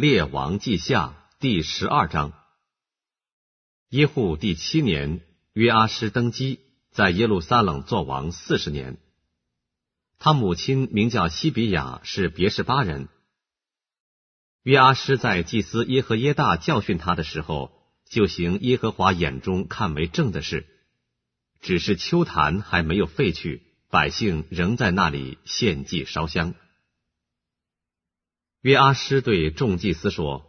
列王记下第十二章。耶户第七年，约阿施登基，在耶路撒冷作王四十年。他母亲名叫西比亚，是别是巴人。约阿施在祭司耶和耶大教训他的时候，就行耶和华眼中看为正的事，只是秋坛还没有废去，百姓仍在那里献祭烧香。约阿施对众祭司说：“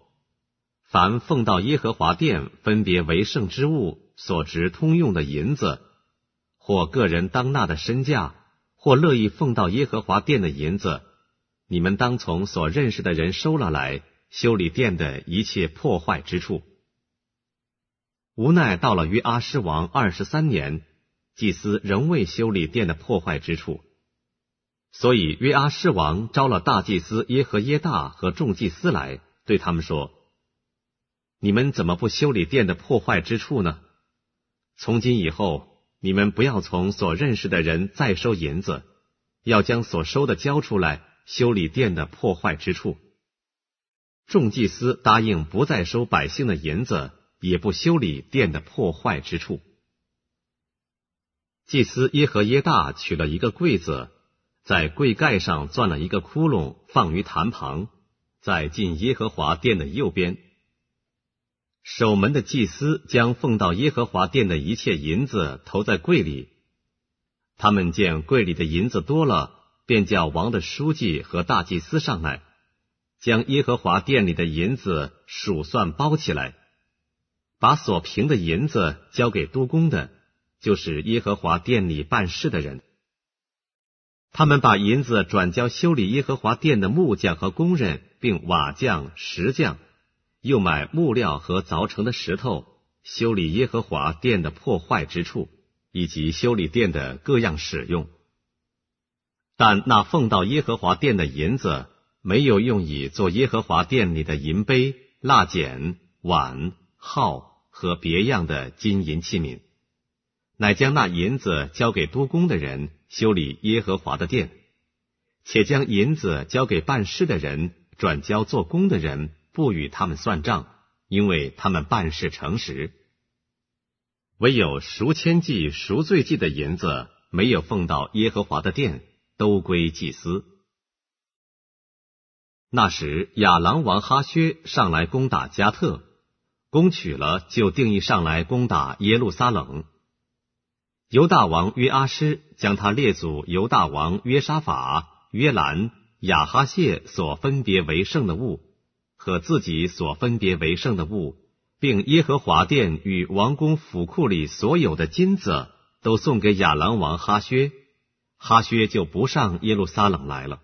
凡奉到耶和华殿分别为圣之物所值通用的银子，或个人当纳的身价，或乐意奉到耶和华殿的银子，你们当从所认识的人收了来，修理殿的一切破坏之处。”无奈到了约阿施王二十三年，祭司仍未修理殿的破坏之处。所以约阿施王招了大祭司耶和耶大和众祭司来，对他们说：“你们怎么不修理殿的破坏之处呢？从今以后，你们不要从所认识的人再收银子，要将所收的交出来修理殿的破坏之处。”众祭司答应不再收百姓的银子，也不修理殿的破坏之处。祭司耶和耶大取了一个柜子。在柜盖上钻了一个窟窿，放于坛旁，在进耶和华殿的右边。守门的祭司将奉到耶和华殿的一切银子投在柜里。他们见柜里的银子多了，便叫王的书记和大祭司上来，将耶和华殿里的银子数算包起来，把所凭的银子交给督工的，就是耶和华殿里办事的人。他们把银子转交修理耶和华殿的木匠和工人，并瓦匠、石匠，又买木料和凿成的石头，修理耶和华殿的破坏之处，以及修理殿的各样使用。但那奉到耶和华殿的银子，没有用以做耶和华殿里的银杯、蜡剪、碗、号和别样的金银器皿。乃将那银子交给督工的人修理耶和华的殿，且将银子交给办事的人转交做工的人，不与他们算账，因为他们办事诚实。唯有赎千计、赎罪计的银子没有奉到耶和华的殿，都归祭司。那时亚郎王哈薛上来攻打加特，攻取了，就定义上来攻打耶路撒冷。犹大王约阿施将他列祖犹大王约沙法、约兰、亚哈谢所分别为圣的物，和自己所分别为圣的物，并耶和华殿与王宫府库里所有的金子，都送给亚兰王哈薛，哈薛就不上耶路撒冷来了。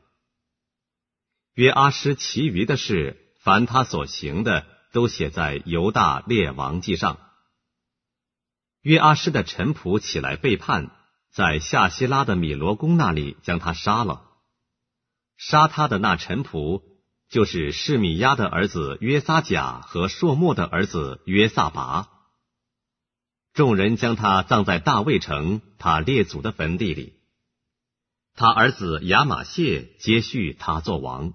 约阿施其余的事，凡他所行的，都写在犹大列王记上。约阿施的臣仆起来背叛，在夏希拉的米罗宫那里将他杀了。杀他的那臣仆就是示米亚的儿子约撒甲和朔莫的儿子约撒拔。众人将他葬在大卫城他列祖的坟地里。他儿子亚玛谢接续他做王。